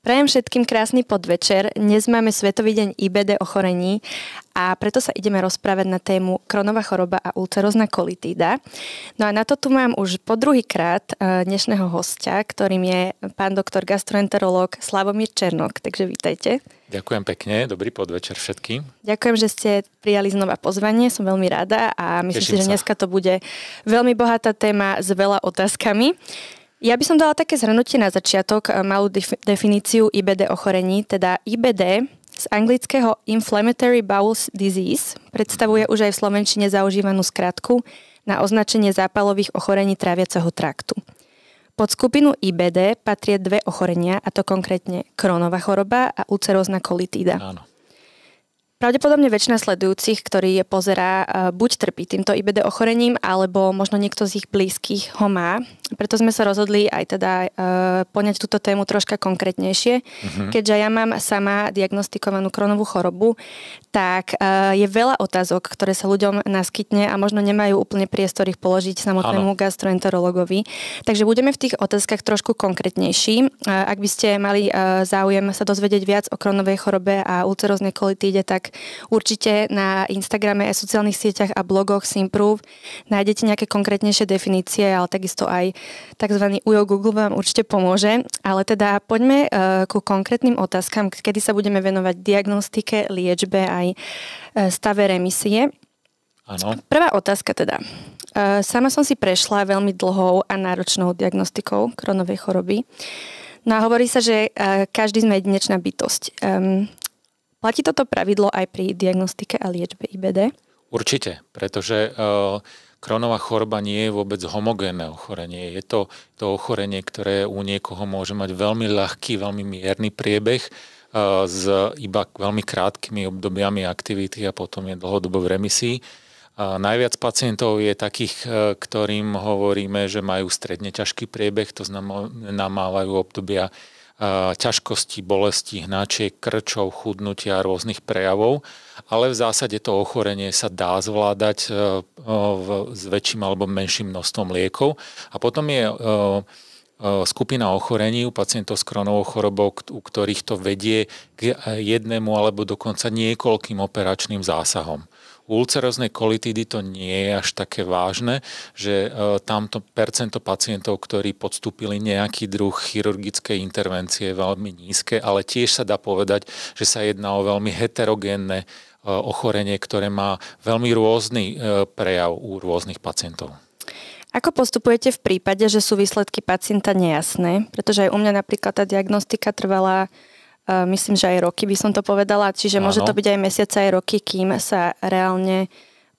Prajem všetkým krásny podvečer. Dnes máme Svetový deň IBD ochorení a preto sa ideme rozprávať na tému kronová choroba a ulcerózna kolitída. No a na to tu mám už po druhý krát e, dnešného hostia, ktorým je pán doktor gastroenterológ Slavomír Černok. Takže vítajte. Ďakujem pekne, dobrý podvečer všetkým. Ďakujem, že ste prijali znova pozvanie, som veľmi rada a myslím Teším si, že sa. dneska to bude veľmi bohatá téma s veľa otázkami. Ja by som dala také zhrnutie na začiatok, e, malú def- definíciu IBD ochorení, teda IBD z anglického Inflammatory Bowel Disease predstavuje už aj v slovenčine zaužívanú skratku na označenie zápalových ochorení tráviaceho traktu. Pod skupinu IBD patria dve ochorenia, a to konkrétne kronová choroba a ulcerózna kolitída. Áno. Pravdepodobne väčšina sledujúcich, ktorí je pozerá, e, buď trpí týmto IBD ochorením, alebo možno niekto z ich blízkych ho má. Preto sme sa rozhodli aj teda uh, poňať túto tému troška konkrétnejšie. Uh-huh. Keďže ja mám sama diagnostikovanú kronovú chorobu, tak uh, je veľa otázok, ktoré sa ľuďom naskytne a možno nemajú úplne priestor ich položiť samotnému ano. gastroenterologovi. Takže budeme v tých otázkach trošku konkrétnejší. Uh, ak by ste mali záujem sa dozvedieť viac o kronovej chorobe a ulceróznej kolitíde, tak určite na Instagrame a sociálnych sieťach a blogoch Simprove nájdete nejaké konkrétnejšie definície, ale takisto aj tzv. UJO Google vám určite pomôže. Ale teda poďme uh, ku konkrétnym otázkam, kedy sa budeme venovať diagnostike, liečbe aj uh, stave remisie. Áno. Prvá otázka teda. Sama som si prešla veľmi dlhou a náročnou diagnostikou kronovej choroby. No a hovorí sa, že každý sme jedinečná bytosť. Um, Platí toto pravidlo aj pri diagnostike a liečbe IBD? Určite, pretože kronová choroba nie je vôbec homogénne ochorenie. Je to, to ochorenie, ktoré u niekoho môže mať veľmi ľahký, veľmi mierny priebeh uh, s iba veľmi krátkými obdobiami aktivity a potom je dlhodobo v remisii. A najviac pacientov je takých, e, ktorým hovoríme, že majú stredne ťažký priebeh, to znamená, mávajú obdobia ťažkosti, bolesti, hnačiek, krčov, chudnutia, rôznych prejavov, ale v zásade to ochorenie sa dá zvládať e, s väčším alebo menším množstvom liekov. A potom je e, e, skupina ochorení u pacientov s kronovou chorobou, u ktorých to vedie k jednému alebo dokonca niekoľkým operačným zásahom. U ulceroznej kolitidy to nie je až také vážne, že e, tamto percento pacientov, ktorí podstúpili nejaký druh chirurgickej intervencie je veľmi nízke, ale tiež sa dá povedať, že sa jedná o veľmi heterogénne e, ochorenie, ktoré má veľmi rôzny e, prejav u rôznych pacientov. Ako postupujete v prípade, že sú výsledky pacienta nejasné? Pretože aj u mňa napríklad tá diagnostika trvala myslím, že aj roky by som to povedala, čiže Áno. môže to byť aj mesiace, aj roky, kým sa reálne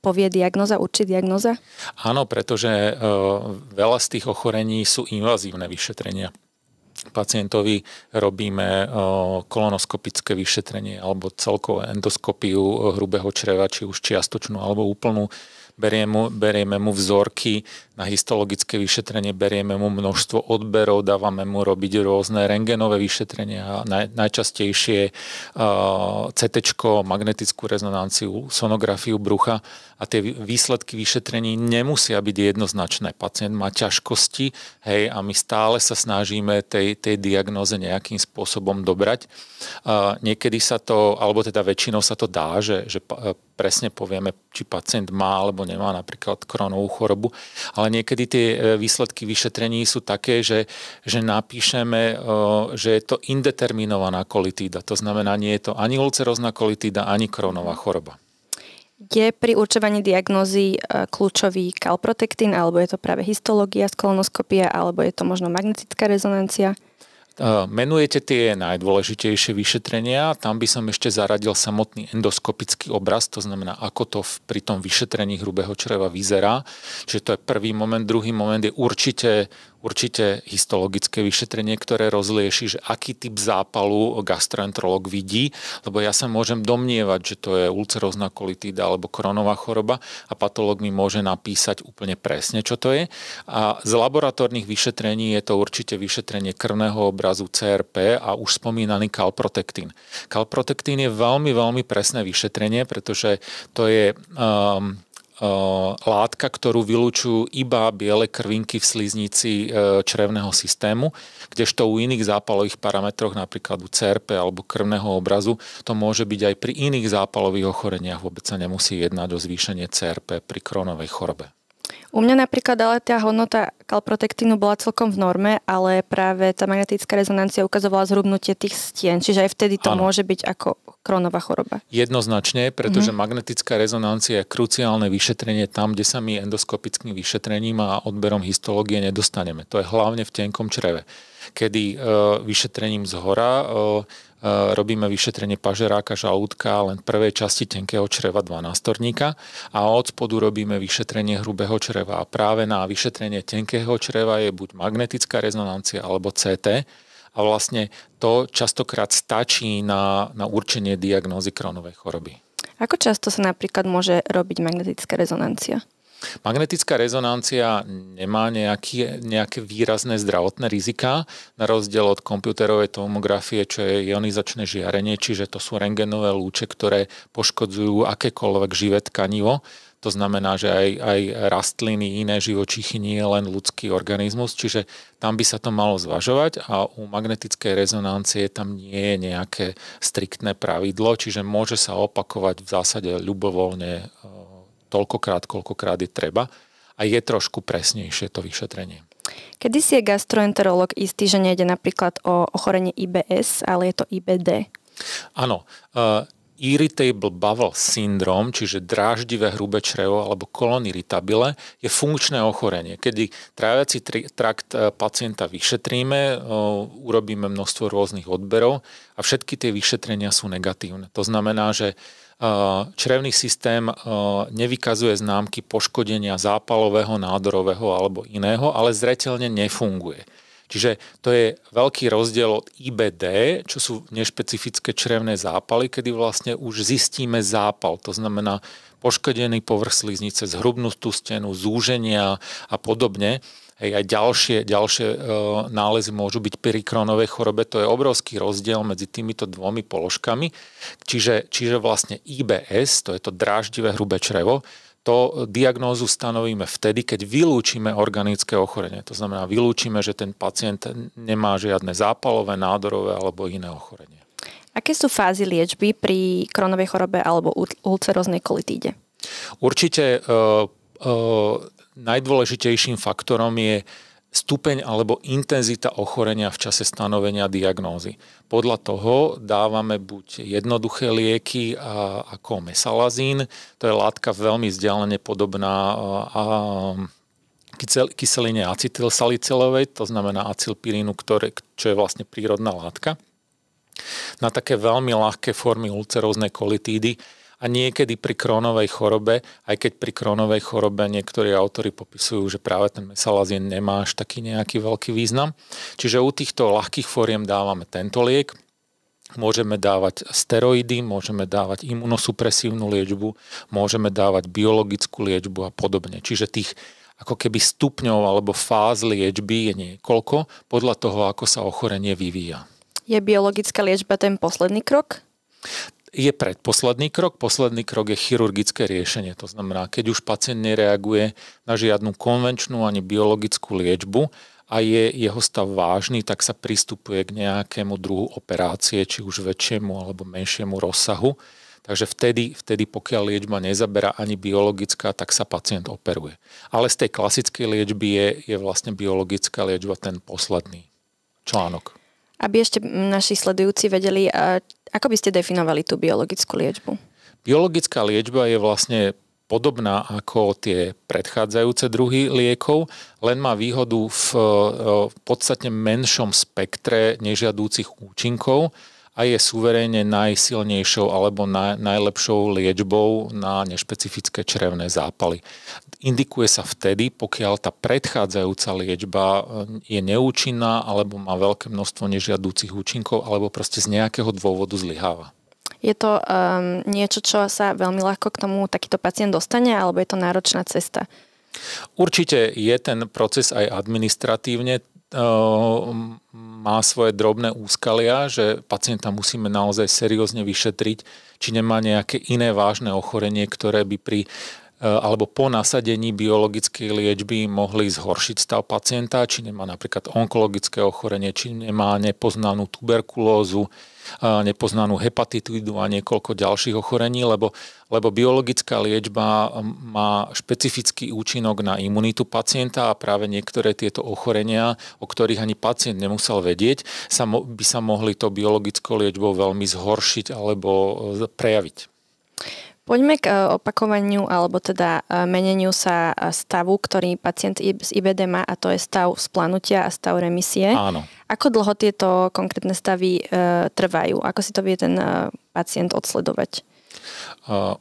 povie diagnoza, určí diagnoza? Áno, pretože uh, veľa z tých ochorení sú invazívne vyšetrenia. Pacientovi robíme uh, kolonoskopické vyšetrenie alebo celkovú endoskopiu hrubého čreva, či už čiastočnú alebo úplnú. Berieme, berieme mu vzorky na histologické vyšetrenie berieme mu množstvo odberov, dávame mu robiť rôzne rengenové vyšetrenia, naj, najčastejšie uh, CT, magnetickú rezonanciu, sonografiu brucha a tie výsledky vyšetrení nemusia byť jednoznačné. Pacient má ťažkosti hej, a my stále sa snažíme tej, tej diagnoze nejakým spôsobom dobrať. Niekedy sa to, alebo teda väčšinou sa to dá, že, že presne povieme, či pacient má alebo nemá napríklad kronovú chorobu, ale niekedy tie e, výsledky vyšetrení sú také, že, že napíšeme, e, že je to indeterminovaná kolitída. To znamená, nie je to ani ulcerozná kolitída, ani kronová choroba. Je pri určovaní diagnózy e, kľúčový kalprotektín, alebo je to práve histológia, skolonoskopia, alebo je to možno magnetická rezonancia? Menujete tie najdôležitejšie vyšetrenia, tam by som ešte zaradil samotný endoskopický obraz, to znamená, ako to pri tom vyšetrení hrubého čreva vyzerá. Čiže to je prvý moment. Druhý moment je určite určite histologické vyšetrenie, ktoré rozlieši, že aký typ zápalu gastroenterolog vidí, lebo ja sa môžem domnievať, že to je ulcerozná kolitída alebo kronová choroba a patológ mi môže napísať úplne presne, čo to je. A z laboratórnych vyšetrení je to určite vyšetrenie krvného obrazu CRP a už spomínaný kalprotektín. Kalprotektín je veľmi, veľmi presné vyšetrenie, pretože to je um, látka, ktorú vylúčujú iba biele krvinky v sliznici črevného systému, kdežto u iných zápalových parametroch, napríklad u CRP alebo krvného obrazu, to môže byť aj pri iných zápalových ochoreniach. Vôbec sa nemusí jednať o zvýšenie CRP pri kronovej chorobe. U mňa napríklad ale tá hodnota kalprotektínu bola celkom v norme, ale práve tá magnetická rezonancia ukazovala zhrubnutie tých stien, čiže aj vtedy to ano. môže byť ako kronová choroba. Jednoznačne, pretože mm-hmm. magnetická rezonancia je kruciálne vyšetrenie tam, kde sa my endoskopickým vyšetrením a odberom histológie nedostaneme. To je hlavne v tenkom čreve, kedy e, vyšetrením z hora e, Eh, robíme vyšetrenie pažeráka, žalúdka, len prvej časti tenkého čreva 12 a od spodu robíme vyšetrenie hrubého čreva. A práve na vyšetrenie tenkého čreva je buď magnetická rezonancia alebo CT a vlastne to častokrát stačí na, na určenie diagnózy kronovej choroby. Ako často sa napríklad môže robiť magnetická rezonancia? Magnetická rezonancia nemá nejaké, nejaké výrazné zdravotné rizika, na rozdiel od komputerovej tomografie, čo je ionizačné žiarenie, čiže to sú rengenové lúče, ktoré poškodzujú akékoľvek živé tkanivo. To znamená, že aj, aj rastliny, iné živočichy, nie je len ľudský organizmus, čiže tam by sa to malo zvažovať a u magnetickej rezonancie tam nie je nejaké striktné pravidlo, čiže môže sa opakovať v zásade ľubovoľne toľkokrát, koľkokrát je treba a je trošku presnejšie to vyšetrenie. Kedy si je gastroenterolog istý, že nejde napríklad o ochorenie IBS, ale je to IBD? Áno. Uh, irritable bowel syndrome, čiže dráždivé hrubé črevo alebo colon irritabile, je funkčné ochorenie, kedy tráviaci trakt e, pacienta vyšetríme, e, urobíme množstvo rôznych odberov a všetky tie vyšetrenia sú negatívne. To znamená, že črevný systém nevykazuje známky poškodenia zápalového, nádorového alebo iného, ale zreteľne nefunguje. Čiže to je veľký rozdiel od IBD, čo sú nešpecifické črevné zápaly, kedy vlastne už zistíme zápal. To znamená poškodený povrch sliznice, zhrubnutú stenu, zúženia a podobne. Hej, aj ďalšie, ďalšie e, nálezy môžu byť pri kronovej chorobe. To je obrovský rozdiel medzi týmito dvomi položkami. Čiže, čiže vlastne IBS, to je to dráždivé hrubé črevo, to diagnózu stanovíme vtedy, keď vylúčime organické ochorenie. To znamená, vylúčime, že ten pacient nemá žiadne zápalové, nádorové alebo iné ochorenie. Aké sú fázy liečby pri kronovej chorobe alebo ulceróznej kolitíde? Určite uh, uh, najdôležitejším faktorom je stupeň alebo intenzita ochorenia v čase stanovenia diagnózy. Podľa toho dávame buď jednoduché lieky ako mesalazín, to je látka veľmi vzdialene podobná a kyseline acetylsalicylovej, to znamená acylpirínu, ktoré, čo je vlastne prírodná látka. Na také veľmi ľahké formy ulceróznej kolitídy a niekedy pri krónovej chorobe, aj keď pri krónovej chorobe niektorí autory popisujú, že práve ten mesalazín nemá až taký nejaký veľký význam. Čiže u týchto ľahkých fóriem dávame tento liek, Môžeme dávať steroidy, môžeme dávať imunosupresívnu liečbu, môžeme dávať biologickú liečbu a podobne. Čiže tých ako keby stupňov alebo fáz liečby je niekoľko podľa toho, ako sa ochorenie vyvíja. Je biologická liečba ten posledný krok? Je predposledný krok. Posledný krok je chirurgické riešenie. To znamená, keď už pacient nereaguje na žiadnu konvenčnú ani biologickú liečbu a je jeho stav vážny, tak sa pristupuje k nejakému druhu operácie, či už väčšiemu alebo menšiemu rozsahu. Takže vtedy, vtedy, pokiaľ liečba nezaberá ani biologická, tak sa pacient operuje. Ale z tej klasickej liečby je, je vlastne biologická liečba ten posledný článok. Aby ešte naši sledujúci vedeli, ako by ste definovali tú biologickú liečbu? Biologická liečba je vlastne podobná ako tie predchádzajúce druhy liekov, len má výhodu v, v podstatne menšom spektre nežiadúcich účinkov a je suverénne najsilnejšou alebo naj, najlepšou liečbou na nešpecifické črevné zápaly. Indikuje sa vtedy, pokiaľ tá predchádzajúca liečba eh, je neúčinná alebo má veľké množstvo nežiadúcich účinkov alebo proste z nejakého dôvodu zlyháva. Je to um, niečo, čo sa veľmi ľahko k tomu takýto pacient dostane alebo je to náročná cesta? Určite je ten proces aj administratívne má svoje drobné úskalia, že pacienta musíme naozaj seriózne vyšetriť, či nemá nejaké iné vážne ochorenie, ktoré by pri alebo po nasadení biologickej liečby mohli zhoršiť stav pacienta, či nemá napríklad onkologické ochorenie, či nemá nepoznanú tuberkulózu, nepoznanú hepatitidu a niekoľko ďalších ochorení, lebo, lebo biologická liečba má špecifický účinok na imunitu pacienta a práve niektoré tieto ochorenia, o ktorých ani pacient nemusel vedieť, sa, by sa mohli to biologickou liečbou veľmi zhoršiť alebo prejaviť. Poďme k e, opakovaniu alebo teda e, meneniu sa stavu, ktorý pacient z IBD má a to je stav splanutia a stav remisie. Áno. Ako dlho tieto konkrétne stavy e, trvajú? Ako si to vie ten e, pacient odsledovať?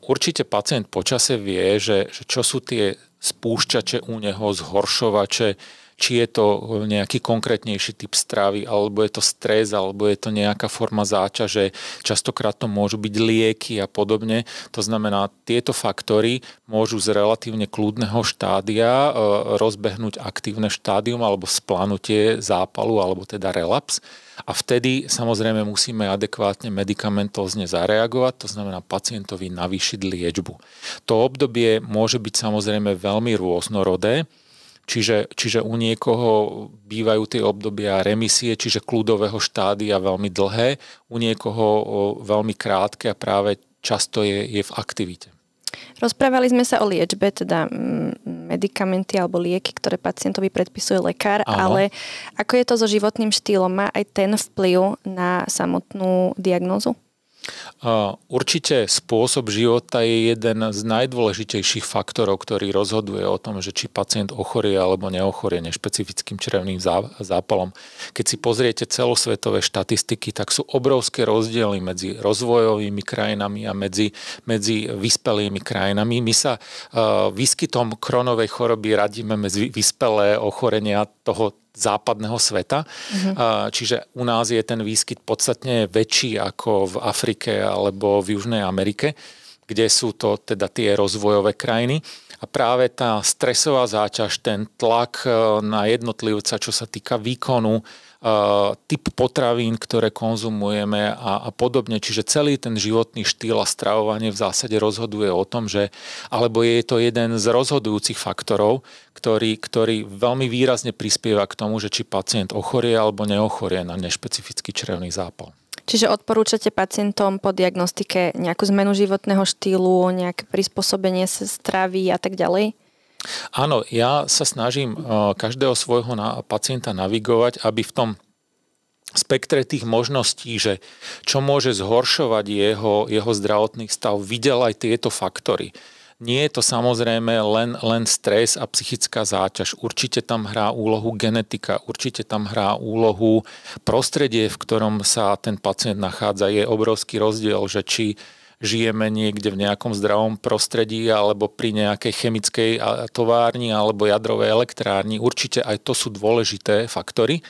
Určite pacient počase vie, že, že čo sú tie spúšťače u neho, zhoršovače, či je to nejaký konkrétnejší typ stravy, alebo je to stres, alebo je to nejaká forma záťaže. Častokrát to môžu byť lieky a podobne. To znamená, tieto faktory môžu z relatívne kľudného štádia e, rozbehnúť aktívne štádium alebo splanutie zápalu, alebo teda relaps. A vtedy samozrejme musíme adekvátne medicamentózne zareagovať, to znamená pacientovi navýšiť liečbu. To obdobie môže byť samozrejme veľmi rôznorodé. Čiže, čiže u niekoho bývajú tie obdobia remisie, čiže kľudového štádia veľmi dlhé, u niekoho veľmi krátke a práve často je, je v aktivite. Rozprávali sme sa o liečbe, teda medikamenty alebo lieky, ktoré pacientovi predpisuje lekár, Aha. ale ako je to so životným štýlom? Má aj ten vplyv na samotnú diagnózu? Určite spôsob života je jeden z najdôležitejších faktorov, ktorý rozhoduje o tom, že či pacient ochorie alebo neochorie nešpecifickým črevným zápalom. Keď si pozriete celosvetové štatistiky, tak sú obrovské rozdiely medzi rozvojovými krajinami a medzi, medzi vyspelými krajinami. My sa výskytom kronovej choroby radíme medzi vyspelé ochorenia toho západného sveta. Mm-hmm. Čiže u nás je ten výskyt podstatne väčší ako v Afrike alebo v Južnej Amerike, kde sú to teda tie rozvojové krajiny. A práve tá stresová záťaž, ten tlak e, na jednotlivca, čo sa týka výkonu, typ potravín, ktoré konzumujeme a, a podobne. Čiže celý ten životný štýl a stravovanie v zásade rozhoduje o tom, že alebo je to jeden z rozhodujúcich faktorov, ktorý, ktorý veľmi výrazne prispieva k tomu, že či pacient ochorie alebo neochorie na nešpecifický črevný zápal. Čiže odporúčate pacientom po diagnostike nejakú zmenu životného štýlu, nejaké prispôsobenie stravy a tak ďalej? Áno, ja sa snažím uh, každého svojho pacienta navigovať, aby v tom spektre tých možností, že čo môže zhoršovať jeho, jeho zdravotný stav, videl aj tieto faktory. Nie je to samozrejme len, len stres a psychická záťaž. Určite tam hrá úlohu genetika, určite tam hrá úlohu prostredie, v ktorom sa ten pacient nachádza. Je obrovský rozdiel, že či žijeme niekde v nejakom zdravom prostredí alebo pri nejakej chemickej továrni alebo jadrovej elektrárni. Určite aj to sú dôležité faktory,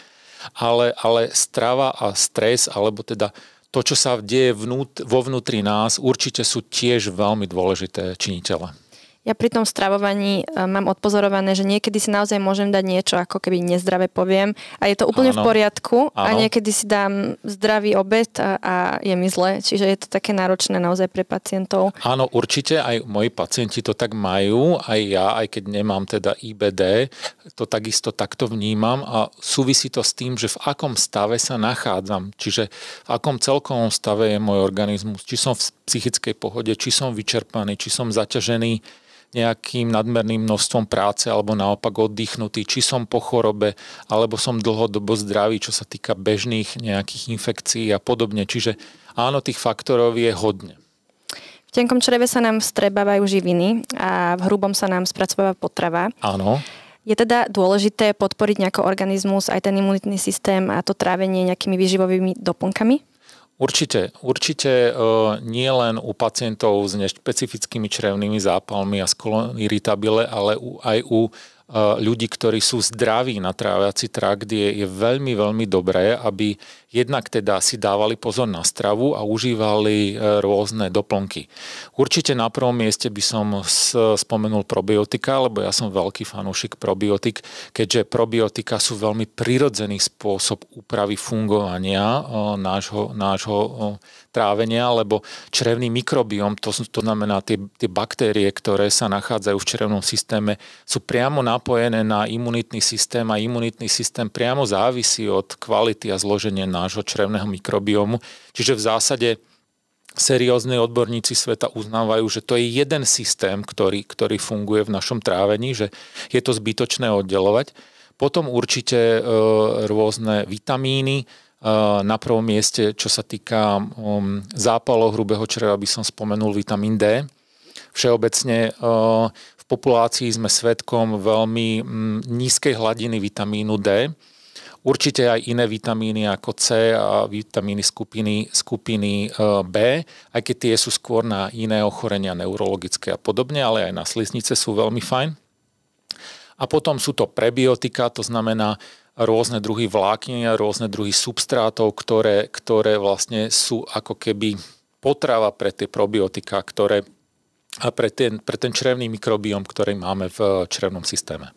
ale, ale strava a stres alebo teda to, čo sa deje vnút, vo vnútri nás, určite sú tiež veľmi dôležité činitele. Ja pri tom stravovaní e, mám odpozorované, že niekedy si naozaj môžem dať niečo, ako keby nezdravé poviem. A je to úplne áno, v poriadku áno. a niekedy si dám zdravý obed a, a je mi zle, čiže je to také náročné naozaj pre pacientov. Áno, určite aj moji pacienti to tak majú, aj ja, aj keď nemám teda IBD, to takisto takto vnímam. A súvisí to s tým, že v akom stave sa nachádzam, čiže v akom celkovom stave je môj organizmus, či som v psychickej pohode, či som vyčerpaný, či som zaťažený nejakým nadmerným množstvom práce alebo naopak oddychnutý, či som po chorobe, alebo som dlhodobo zdravý, čo sa týka bežných nejakých infekcií a podobne. Čiže áno, tých faktorov je hodne. V tenkom čreve sa nám vstrebávajú živiny a v hrubom sa nám spracováva potrava. Áno. Je teda dôležité podporiť nejako organizmus, aj ten imunitný systém a to trávenie nejakými výživovými doplnkami? Určite, určite e, nie len u pacientov s nešpecifickými črevnými zápalmi a skolon irritabile, ale aj u ľudí, ktorí sú zdraví na tráviaci trakt, je, je veľmi, veľmi dobré, aby jednak teda si dávali pozor na stravu a užívali e, rôzne doplnky. Určite na prvom mieste by som spomenul probiotika, lebo ja som veľký fanúšik probiotik, keďže probiotika sú veľmi prirodzený spôsob úpravy fungovania nášho, nášho trávenia, lebo črevný mikrobióm, to, to znamená tie, tie baktérie, ktoré sa nachádzajú v črevnom systéme, sú priamo napojené na imunitný systém a imunitný systém priamo závisí od kvality a zloženia nášho črevného mikrobiomu. Čiže v zásade seriózni odborníci sveta uznávajú, že to je jeden systém, ktorý, ktorý funguje v našom trávení, že je to zbytočné oddelovať. Potom určite e, rôzne vitamíny, na prvom mieste, čo sa týka um, zápalov hrubého čreva, by som spomenul vitamín D. Všeobecne uh, v populácii sme svetkom veľmi mm, nízkej hladiny vitamínu D. Určite aj iné vitamíny ako C a vitamíny skupiny, skupiny uh, B, aj keď tie sú skôr na iné ochorenia neurologické a podobne, ale aj na sliznice sú veľmi fajn. A potom sú to prebiotika, to znamená rôzne druhy vláknin a rôzne druhy substrátov, ktoré, ktoré vlastne sú ako keby potrava pre tie probiotika, ktoré a pre ten, pre ten črevný mikrobióm, ktorý máme v črevnom systéme.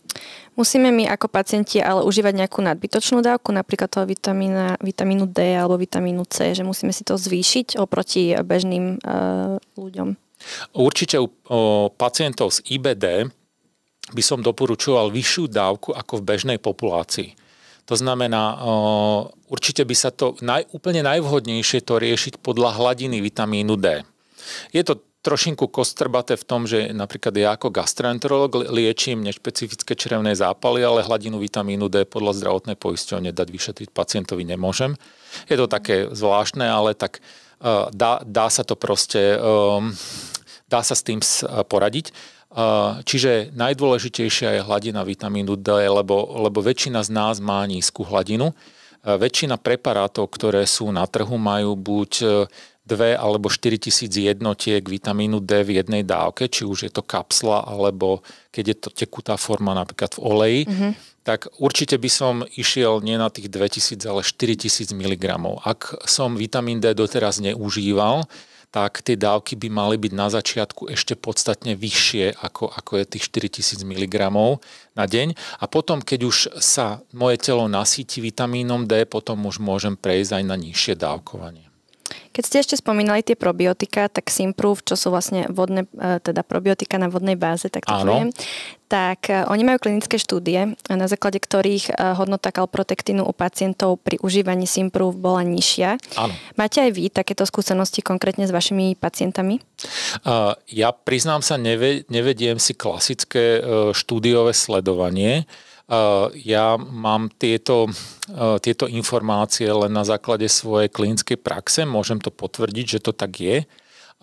Musíme my ako pacienti ale užívať nejakú nadbytočnú dávku, napríklad toho vitamína, vitamínu D alebo vitamínu C, že musíme si to zvýšiť oproti bežným e, ľuďom? Určite u o, pacientov z IBD by som doporučoval vyššiu dávku ako v bežnej populácii. To znamená, určite by sa to naj, úplne najvhodnejšie to riešiť podľa hladiny vitamínu D. Je to trošinku kostrbaté v tom, že napríklad ja ako gastroenterolog liečím nešpecifické črevné zápaly, ale hladinu vitamínu D podľa zdravotnej poisťovne dať vyšetriť pacientovi nemôžem. Je to také zvláštne, ale tak dá, dá sa to proste, dá sa s tým poradiť. Čiže najdôležitejšia je hladina vitamínu D, lebo, lebo väčšina z nás má nízku hladinu. Väčšina preparátov, ktoré sú na trhu, majú buď 2 e, alebo 4 tisíc jednotiek vitamínu D v jednej dávke, či už je to kapsla, alebo keď je to tekutá forma napríklad v oleji, mm-hmm. tak určite by som išiel nie na tých 2000, ale 4000 mg. Ak som vitamín D doteraz neužíval, tak tie dávky by mali byť na začiatku ešte podstatne vyššie, ako, ako je tých 4000 mg na deň. A potom, keď už sa moje telo nasíti vitamínom D, potom už môžem prejsť aj na nižšie dávkovanie. Keď ste ešte spomínali tie probiotika, tak Simproof, čo sú vlastne vodné, e, teda probiotika na vodnej báze, tak to poviem, tak e, oni majú klinické štúdie, na základe ktorých e, hodnota kalprotektínu u pacientov pri užívaní Simproof bola nižšia. Áno. Máte aj vy takéto skúsenosti konkrétne s vašimi pacientami? Ja priznám sa, nevediem si klasické štúdiové sledovanie. Ja mám tieto, tieto informácie len na základe svojej klinickej praxe, môžem to potvrdiť, že to tak je,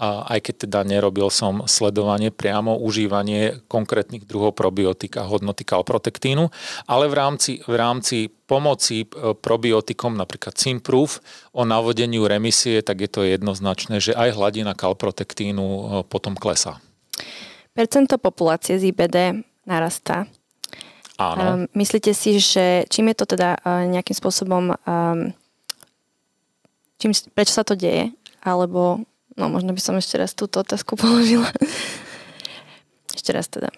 aj keď teda nerobil som sledovanie priamo užívanie konkrétnych druhov probiotika, hodnoty kalprotektínu, ale v rámci, v rámci pomoci e, probiotikom, napríklad Simproof, o navodeniu remisie, tak je to jednoznačné, že aj hladina kalprotektínu e, potom klesá. Percento populácie z IBD narastá. Áno. Um, myslíte si, že čím je to teda uh, nejakým spôsobom, um, čím, prečo sa to deje? Alebo, no možno by som ešte raz túto otázku položila. ešte raz teda.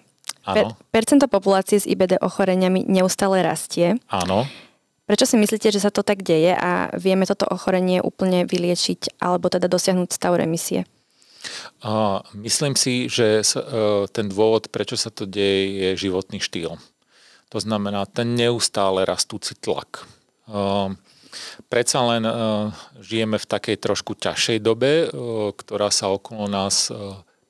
Per, percento populácie s IBD ochoreniami neustále rastie. Áno. Prečo si myslíte, že sa to tak deje a vieme toto ochorenie úplne vyliečiť alebo teda dosiahnuť stav remisie? Uh, myslím si, že uh, ten dôvod, prečo sa to deje, je životný štýl. To znamená ten neustále rastúci tlak. Ehm, predsa len ehm, žijeme v takej trošku ťažšej dobe, ehm, ktorá sa okolo nás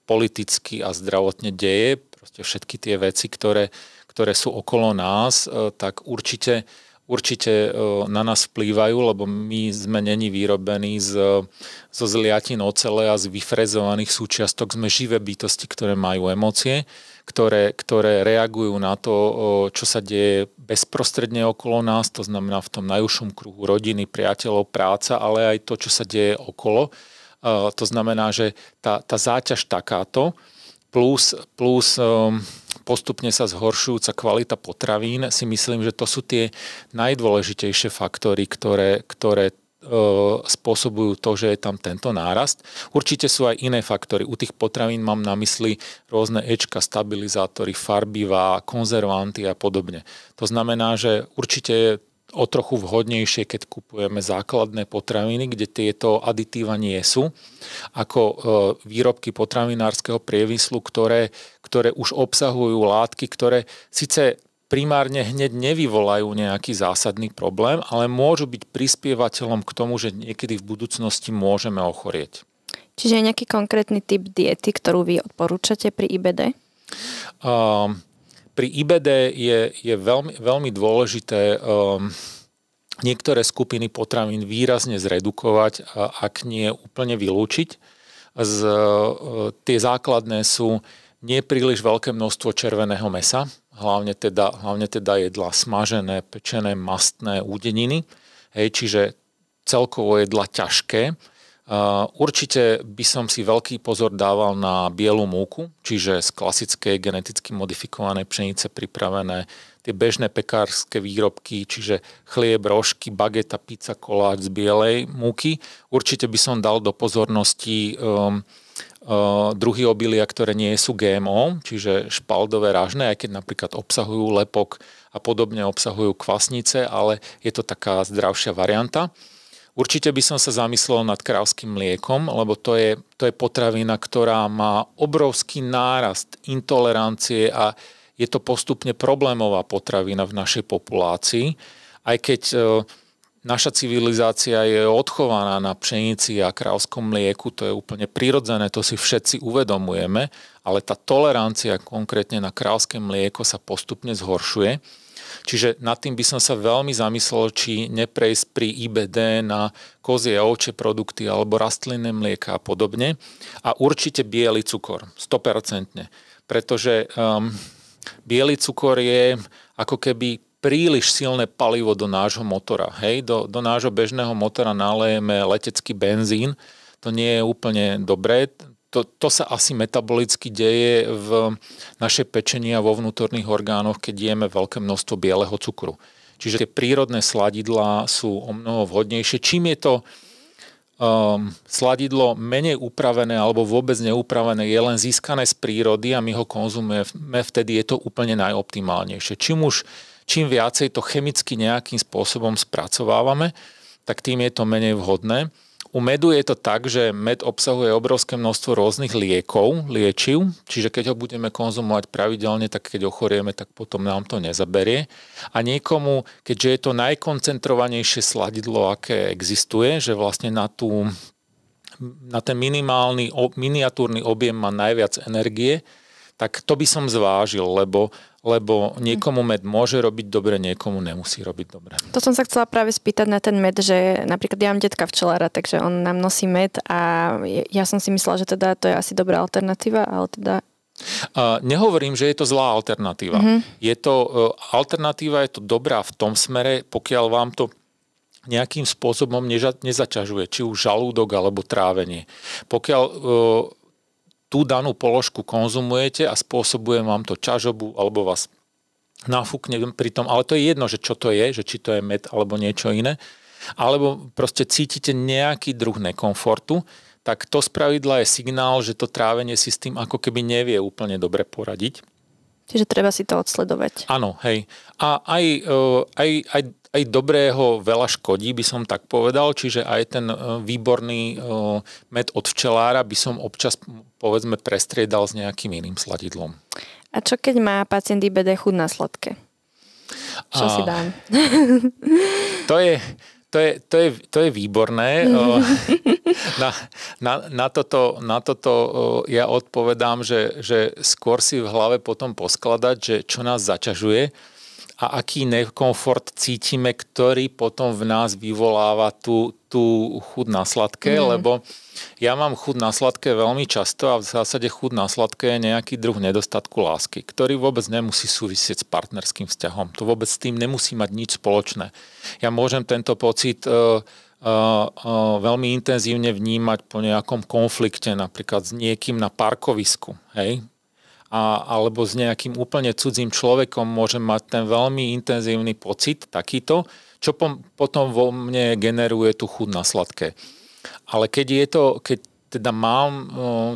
politicky a zdravotne deje. Proste všetky tie veci, ktoré, ktoré sú okolo nás, tak určite určite na nás vplývajú, lebo my sme není vyrobení z, zo zliatin ocele a z vyfrezovaných súčiastok. Sme živé bytosti, ktoré majú emócie ktoré, ktoré reagujú na to, čo sa deje bezprostredne okolo nás, to znamená v tom najúžšom kruhu rodiny, priateľov, práca, ale aj to, čo sa deje okolo. To znamená, že tá, tá záťaž takáto plus, plus um, postupne sa zhoršujúca kvalita potravín, si myslím, že to sú tie najdôležitejšie faktory, ktoré, ktoré spôsobujú to, že je tam tento nárast. Určite sú aj iné faktory. U tých potravín mám na mysli rôzne ečka, stabilizátory, farbivá, konzervanty a podobne. To znamená, že určite je o trochu vhodnejšie, keď kupujeme základné potraviny, kde tieto aditíva nie sú, ako e, výrobky potravinárskeho priemyslu, ktoré, ktoré už obsahujú látky, ktoré síce primárne hneď nevyvolajú nejaký zásadný problém, ale môžu byť prispievateľom k tomu, že niekedy v budúcnosti môžeme ochorieť. Čiže je nejaký konkrétny typ diety, ktorú vy odporúčate pri IBD? Um, pri IBD je, je veľmi, veľmi dôležité um, niektoré skupiny potravín výrazne zredukovať, ak nie úplne vylúčiť. Z, uh, tie základné sú nepríliš veľké množstvo červeného mesa, hlavne teda, hlavne teda jedla smažené, pečené, mastné údeniny, hej, čiže celkovo jedla ťažké. Určite by som si veľký pozor dával na bielu múku, čiže z klasickej geneticky modifikovanej pšenice pripravené tie bežné pekárske výrobky, čiže chlieb, rožky, bageta, pizza, koláč z bielej múky. Určite by som dal do pozornosti um, druhy obilia, ktoré nie sú GMO, čiže špaldové ražné, aj keď napríklad obsahujú lepok a podobne obsahujú kvasnice, ale je to taká zdravšia varianta. Určite by som sa zamyslel nad krávským mliekom, lebo to je, to je potravina, ktorá má obrovský nárast intolerancie a je to postupne problémová potravina v našej populácii. Aj keď naša civilizácia je odchovaná na pšenici a krávskom mlieku, to je úplne prirodzené, to si všetci uvedomujeme, ale tá tolerancia konkrétne na krávské mlieko sa postupne zhoršuje. Čiže nad tým by som sa veľmi zamyslel, či neprejsť pri IBD na kozie a ovčie produkty alebo rastlinné mlieka a podobne. A určite biely cukor, 100%. Pretože um, biely cukor je ako keby príliš silné palivo do nášho motora. Hej, do, do nášho bežného motora nalejeme letecký benzín, to nie je úplne dobré. To, to sa asi metabolicky deje v našej pečení a vo vnútorných orgánoch, keď jeme veľké množstvo bieleho cukru. Čiže tie prírodné sladidlá sú o mnoho vhodnejšie. Čím je to um, sladidlo menej upravené alebo vôbec neupravené, je len získané z prírody a my ho konzumujeme, vtedy je to úplne najoptimálnejšie. Čím už čím viacej to chemicky nejakým spôsobom spracovávame, tak tým je to menej vhodné. U medu je to tak, že med obsahuje obrovské množstvo rôznych liekov, liečiv, čiže keď ho budeme konzumovať pravidelne, tak keď ochorieme, tak potom nám to nezaberie. A niekomu, keďže je to najkoncentrovanejšie sladidlo, aké existuje, že vlastne na, tú, na ten minimálny, miniatúrny objem má najviac energie, tak to by som zvážil, lebo lebo niekomu med môže robiť dobre, niekomu nemusí robiť dobre. To som sa chcela práve spýtať na ten med, že napríklad ja mám detka včelára, takže on nám nosí med a ja som si myslela, že teda to je asi dobrá alternatíva, ale teda Uh, nehovorím, že je to zlá alternatíva. Uh-huh. Je to, uh, alternatíva je to dobrá v tom smere, pokiaľ vám to nejakým spôsobom neža, nezaťažuje, či už žalúdok alebo trávenie. Pokiaľ uh, tú danú položku konzumujete a spôsobuje vám to čažobu alebo vás nafúkne pri tom, ale to je jedno, že čo to je, že či to je med alebo niečo iné, alebo proste cítite nejaký druh nekomfortu, tak to spravidla je signál, že to trávenie si s tým ako keby nevie úplne dobre poradiť. Čiže treba si to odsledovať. Áno, hej. A aj, e, aj, aj aj dobrého veľa škodí, by som tak povedal, čiže aj ten e, výborný e, med od včelára by som občas povedzme prestriedal s nejakým iným sladidlom. A čo keď má pacient IBD chud na sladké? Čo a... si dám? To je, to je, to je, to je výborné. Na, na, na, toto, na toto ja odpovedám, že, že skôr si v hlave potom poskladať, že čo nás zaťažuje a aký nekomfort cítime, ktorý potom v nás vyvoláva tú, tú chud na sladké, mm. lebo ja mám chud na sladké veľmi často a v zásade chud na sladké je nejaký druh nedostatku lásky, ktorý vôbec nemusí súvisieť s partnerským vzťahom. To vôbec s tým nemusí mať nič spoločné. Ja môžem tento pocit uh, uh, uh, veľmi intenzívne vnímať po nejakom konflikte, napríklad s niekým na parkovisku. Hej? A, alebo s nejakým úplne cudzím človekom môžem mať ten veľmi intenzívny pocit, takýto, čo potom vo mne generuje tú chuť na sladké. Ale keď je to, keď teda mám uh,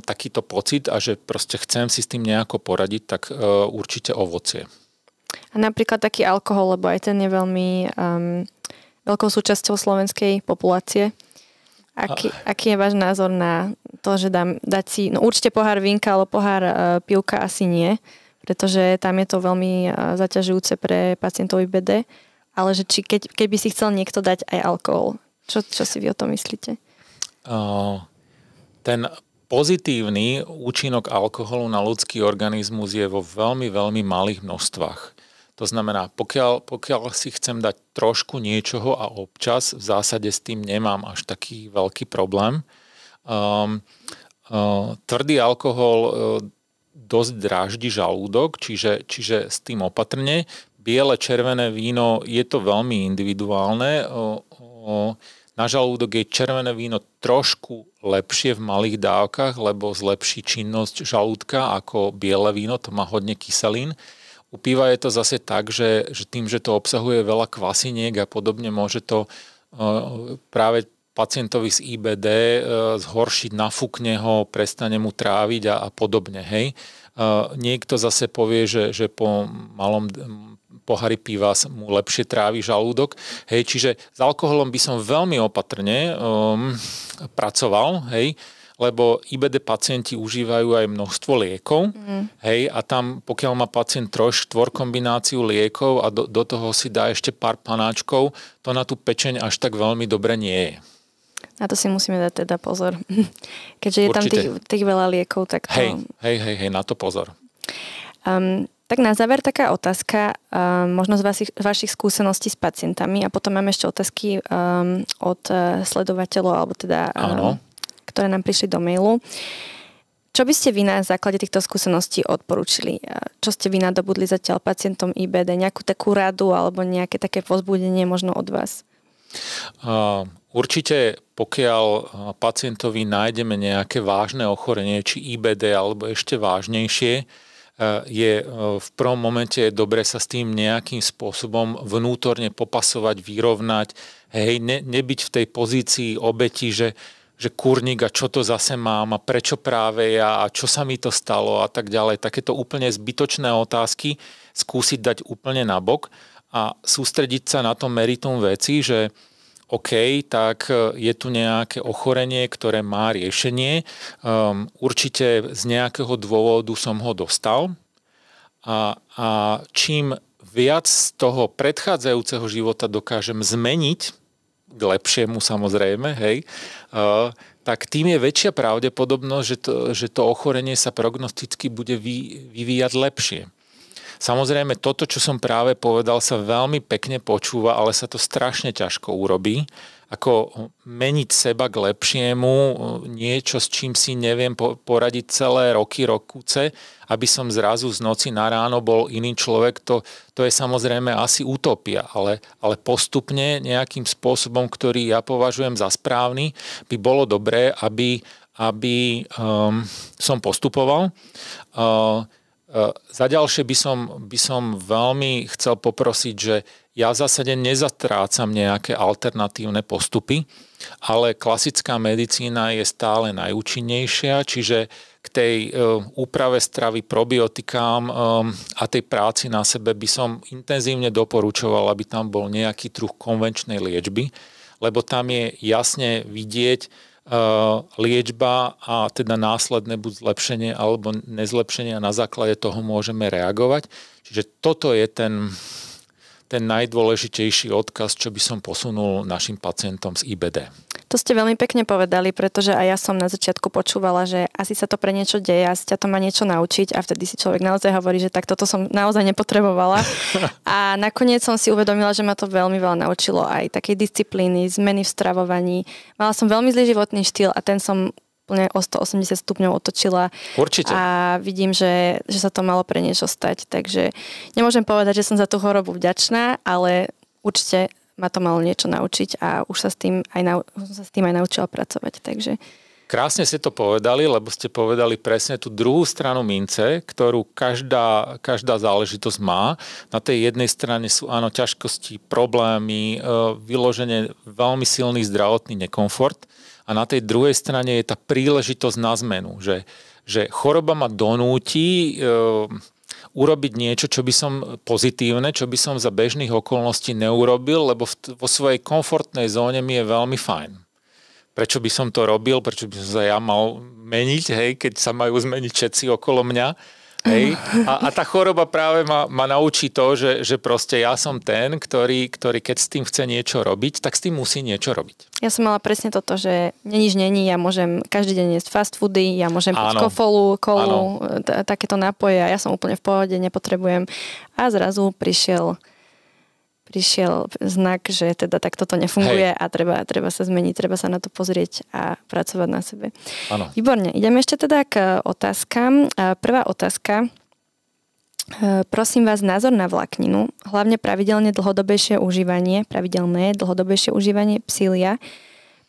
takýto pocit a že proste chcem si s tým nejako poradiť, tak uh, určite ovocie. A napríklad taký alkohol, lebo aj ten je veľmi um, veľkou súčasťou slovenskej populácie. Aký, aký je váš názor na to, že dám, dať si, no určite pohár vínka, ale pohár uh, pivka asi nie, pretože tam je to veľmi uh, zaťažujúce pre pacientov IBD, ale že či keď, keby si chcel niekto dať aj alkohol, čo, čo si vy o tom myslíte? Uh, ten pozitívny účinok alkoholu na ľudský organizmus je vo veľmi, veľmi malých množstvách. To znamená, pokiaľ, pokiaľ si chcem dať trošku niečoho a občas, v zásade s tým nemám až taký veľký problém. Um, uh, tvrdý alkohol uh, dosť dráždi žalúdok, čiže, čiže s tým opatrne. Biele, červené víno je to veľmi individuálne. Uh, uh, na žalúdok je červené víno trošku lepšie v malých dávkach, lebo zlepší činnosť žalúdka ako biele víno, to má hodne kyselín. U piva je to zase tak, že, že tým, že to obsahuje veľa kvasiniek a podobne, môže to uh, práve pacientovi z IBD uh, zhoršiť, nafúkne ho, prestane mu tráviť a, a podobne. Hej. Uh, niekto zase povie, že, že po malom pohary piva mu lepšie trávi žalúdok. Hej, čiže s alkoholom by som veľmi opatrne um, pracoval, hej, lebo IBD pacienti užívajú aj množstvo liekov, mm. hej, a tam, pokiaľ má pacient troš, štvor kombináciu liekov a do, do toho si dá ešte pár panáčkov, to na tú pečeň až tak veľmi dobre nie je. Na to si musíme dať teda pozor. Keďže je Určite. tam tých, tých veľa liekov, tak to... Hej, hej, hej, hej na to pozor. Um, tak na záver taká otázka, um, možno z vašich, vašich skúseností s pacientami a potom máme ešte otázky um, od uh, sledovateľov, alebo teda um, ktoré nám prišli do mailu. Čo by ste vy na základe týchto skúseností odporúčili? Čo ste vy nadobudli zatiaľ pacientom IBD? Nejakú takú radu alebo nejaké také pozbudenie možno od vás? Uh, určite, pokiaľ pacientovi nájdeme nejaké vážne ochorenie, či IBD alebo ešte vážnejšie, je v prvom momente dobre sa s tým nejakým spôsobom vnútorne popasovať, vyrovnať, hej, ne, nebyť v tej pozícii obeti, že že kurník a čo to zase mám a prečo práve ja a čo sa mi to stalo a tak ďalej. Takéto úplne zbytočné otázky skúsiť dať úplne nabok a sústrediť sa na to meritum veci, že OK, tak e, je tu nejaké ochorenie, ktoré má riešenie. Um, určite z nejakého dôvodu som ho dostal a, a čím viac z toho predchádzajúceho života dokážem zmeniť, k lepšiemu samozrejme, hej, tak tým je väčšia pravdepodobnosť, že to, že to ochorenie sa prognosticky bude vy, vyvíjať lepšie. Samozrejme, toto, čo som práve povedal, sa veľmi pekne počúva, ale sa to strašne ťažko urobí ako meniť seba k lepšiemu, niečo, s čím si neviem poradiť celé roky, rokuce, aby som zrazu z noci na ráno bol iný človek, to, to je samozrejme asi utopia, ale, ale postupne nejakým spôsobom, ktorý ja považujem za správny, by bolo dobré, aby, aby um, som postupoval. Uh, uh, za ďalšie by som, by som veľmi chcel poprosiť, že ja zásade nezatrácam nejaké alternatívne postupy, ale klasická medicína je stále najúčinnejšia, čiže k tej e, úprave stravy, probiotikám e, a tej práci na sebe by som intenzívne doporučoval, aby tam bol nejaký druh konvenčnej liečby, lebo tam je jasne vidieť e, liečba a teda následné buď zlepšenie alebo nezlepšenie a na základe toho môžeme reagovať. Čiže toto je ten ten najdôležitejší odkaz, čo by som posunul našim pacientom z IBD. To ste veľmi pekne povedali, pretože aj ja som na začiatku počúvala, že asi sa to pre niečo deje, asi ťa to má niečo naučiť a vtedy si človek naozaj hovorí, že tak toto som naozaj nepotrebovala. A nakoniec som si uvedomila, že ma to veľmi veľa naučilo aj takej disciplíny, zmeny v stravovaní. Mala som veľmi zlý životný štýl a ten som úplne o 180 stupňov otočila. Určite. A vidím, že, že sa to malo pre niečo stať. Takže nemôžem povedať, že som za tú chorobu vďačná, ale určite ma to malo niečo naučiť a už sa s tým aj, nau, sa s tým aj naučila pracovať. Takže Krásne ste to povedali, lebo ste povedali presne tú druhú stranu mince, ktorú každá, každá záležitosť má. Na tej jednej strane sú áno ťažkosti, problémy, e, vyloženie veľmi silný zdravotný nekomfort a na tej druhej strane je tá príležitosť na zmenu, že, že choroba ma donúti e, urobiť niečo, čo by som pozitívne, čo by som za bežných okolností neurobil, lebo vo svojej komfortnej zóne mi je veľmi fajn prečo by som to robil, prečo by som sa ja mal meniť, hej, keď sa majú zmeniť všetci okolo mňa. Hej? A, a tá choroba práve ma, ma naučí to, že, že proste ja som ten, ktorý, ktorý keď s tým chce niečo robiť, tak s tým musí niečo robiť. Ja som mala presne toto, že nič není, ja môžem každý deň jesť fast foody, ja môžem piť kofolu, kolu, t- takéto nápoje a ja som úplne v pohode, nepotrebujem. A zrazu prišiel prišiel znak, že teda takto to nefunguje Hej. a treba, treba sa zmeniť, treba sa na to pozrieť a pracovať na sebe. Ano. Výborne. Ideme ešte teda k otázkam. Prvá otázka. E, prosím vás názor na vlákninu, hlavne pravidelne dlhodobejšie užívanie, pravidelné dlhodobejšie užívanie psília,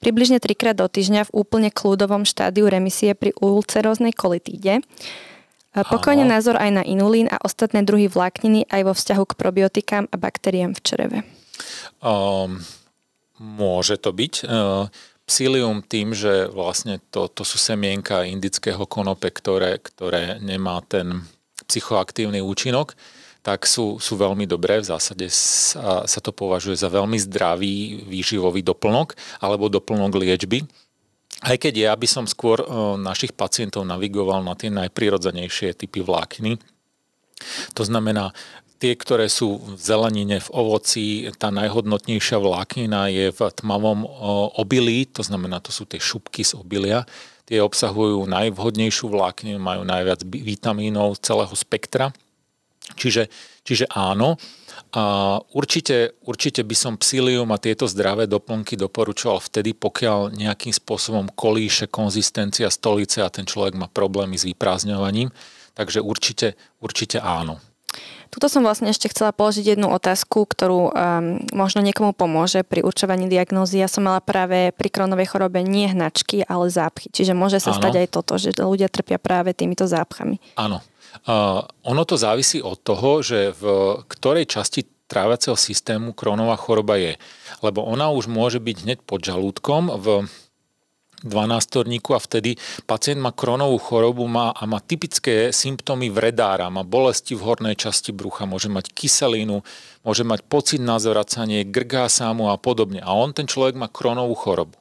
približne trikrát do týždňa v úplne kľúdovom štádiu remisie pri ulceróznej kolitíde. Pokojne Áno. názor aj na inulín a ostatné druhy vlákniny aj vo vzťahu k probiotikám a baktériám v čreve. Um, môže to byť. Uh, psilium tým, že vlastne to, to sú semienka indického konope, ktoré, ktoré nemá ten psychoaktívny účinok, tak sú, sú veľmi dobré. V zásade sa, sa to považuje za veľmi zdravý výživový doplnok alebo doplnok liečby aj keď ja by som skôr našich pacientov navigoval na tie najprirodzenejšie typy vlákny. To znamená, tie, ktoré sú v zelenine, v ovoci, tá najhodnotnejšia vláknina je v tmavom obilí, to znamená, to sú tie šupky z obilia. Tie obsahujú najvhodnejšiu vlákninu, majú najviac vitamínov celého spektra. Čiže, čiže áno, a určite, určite by som psilium a tieto zdravé doplnky doporučoval vtedy, pokiaľ nejakým spôsobom kolíše konzistencia stolice a ten človek má problémy s vyprázdňovaním. Takže určite, určite áno. Tuto som vlastne ešte chcela položiť jednu otázku, ktorú um, možno niekomu pomôže pri určovaní diagnózy. Ja som mala práve pri kronovej chorobe nie hnačky, ale zápchy. Čiže môže sa Áno. stať aj toto, že ľudia trpia práve týmito zápchami. Áno. Uh, ono to závisí od toho, že v ktorej časti tráviaceho systému krónová choroba je. Lebo ona už môže byť hneď pod žalúdkom v 12 a vtedy pacient má kronovú chorobu má, a má typické symptómy vredára, má bolesti v hornej časti brucha, môže mať kyselinu, môže mať pocit na zvracanie, grgá sa mu a podobne. A on, ten človek, má kronovú chorobu.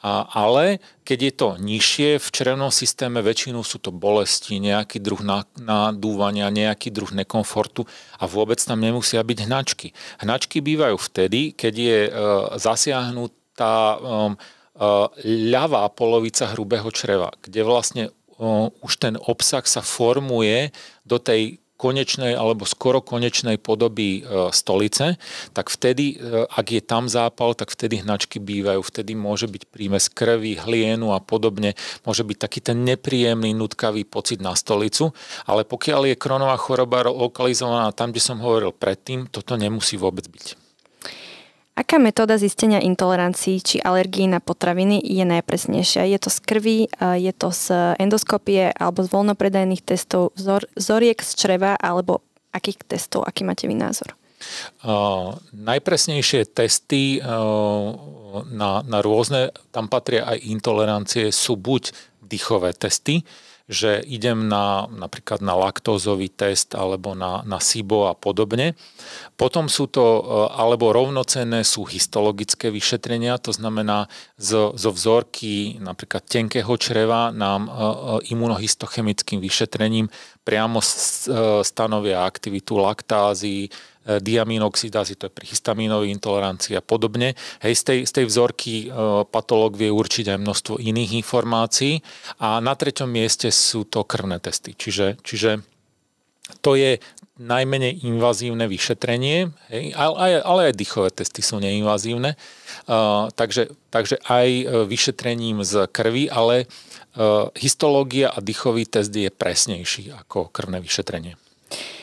A, ale keď je to nižšie, v črevnom systéme väčšinou sú to bolesti, nejaký druh nadúvania, nejaký druh nekomfortu a vôbec tam nemusia byť hnačky. Hnačky bývajú vtedy, keď je e, zasiahnutá e, ľavá polovica hrubého čreva, kde vlastne e, už ten obsah sa formuje do tej konečnej alebo skoro konečnej podoby e, stolice, tak vtedy, ak je tam zápal, tak vtedy hnačky bývajú, vtedy môže byť prímes krvi, hlienu a podobne, môže byť taký ten nepríjemný, nutkavý pocit na stolicu, ale pokiaľ je kronová choroba lokalizovaná tam, kde som hovoril predtým, toto nemusí vôbec byť. Aká metóda zistenia intolerancií či alergií na potraviny je najpresnejšia? Je to z krvi, je to z endoskopie alebo z voľnopredajných testov, vzor, zoriek z čreva alebo akých testov? Aký máte vy názor? Uh, najpresnejšie testy uh, na, na rôzne, tam patria aj intolerancie, sú buď dýchové testy, že idem na napríklad na laktózový test alebo na, na SIBO a podobne. Potom sú to, e, alebo rovnocenné sú histologické vyšetrenia, to znamená zo, zo vzorky napríklad tenkého čreva nám e, e, imunohistochemickým vyšetrením priamo stanovia aktivitu laktázy, diaminoxidázy, to je pri histamínovej intolerancii a podobne. Hej, z tej, z tej vzorky e, patológ vie určiť aj množstvo iných informácií a na treťom mieste sú to krvné testy. Čiže, čiže to je najmenej invazívne vyšetrenie, hej, ale, ale aj dýchové testy sú neinvazívne, uh, takže, takže aj vyšetrením z krvi, ale uh, histológia a dýchový test je presnejší ako krvné vyšetrenie.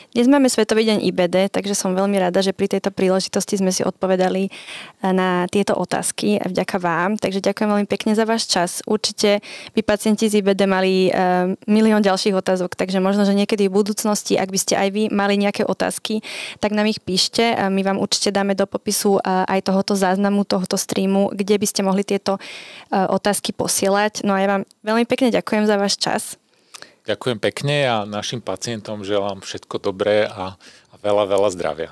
Dnes máme Svetový deň IBD, takže som veľmi rada, že pri tejto príležitosti sme si odpovedali eh, na tieto otázky a vďaka vám. Takže ďakujem veľmi pekne za váš čas. Určite by pacienti z IBD mali uh, milión ďalších otázok, takže možno, že niekedy v budúcnosti, ak by ste aj vy mali nejaké otázky, tak nám ich píšte. My vám určite dáme do popisu uh, aj tohoto záznamu, tohoto streamu, kde by ste mohli tieto otázky posielať. No a ja vám veľmi pekne ďakujem za váš čas. Ďakujem pekne a našim pacientom želám všetko dobré a, a veľa, veľa zdravia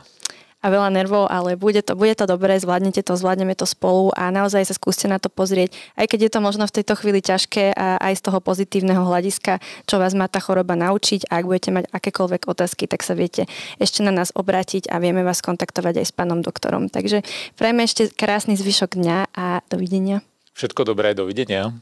a veľa nervov, ale bude to, bude to dobré, zvládnete to, zvládneme to spolu a naozaj sa skúste na to pozrieť, aj keď je to možno v tejto chvíli ťažké a aj z toho pozitívneho hľadiska, čo vás má tá choroba naučiť a ak budete mať akékoľvek otázky, tak sa viete ešte na nás obrátiť a vieme vás kontaktovať aj s pánom doktorom. Takže prajme ešte krásny zvyšok dňa a dovidenia. Všetko dobré, dovidenia.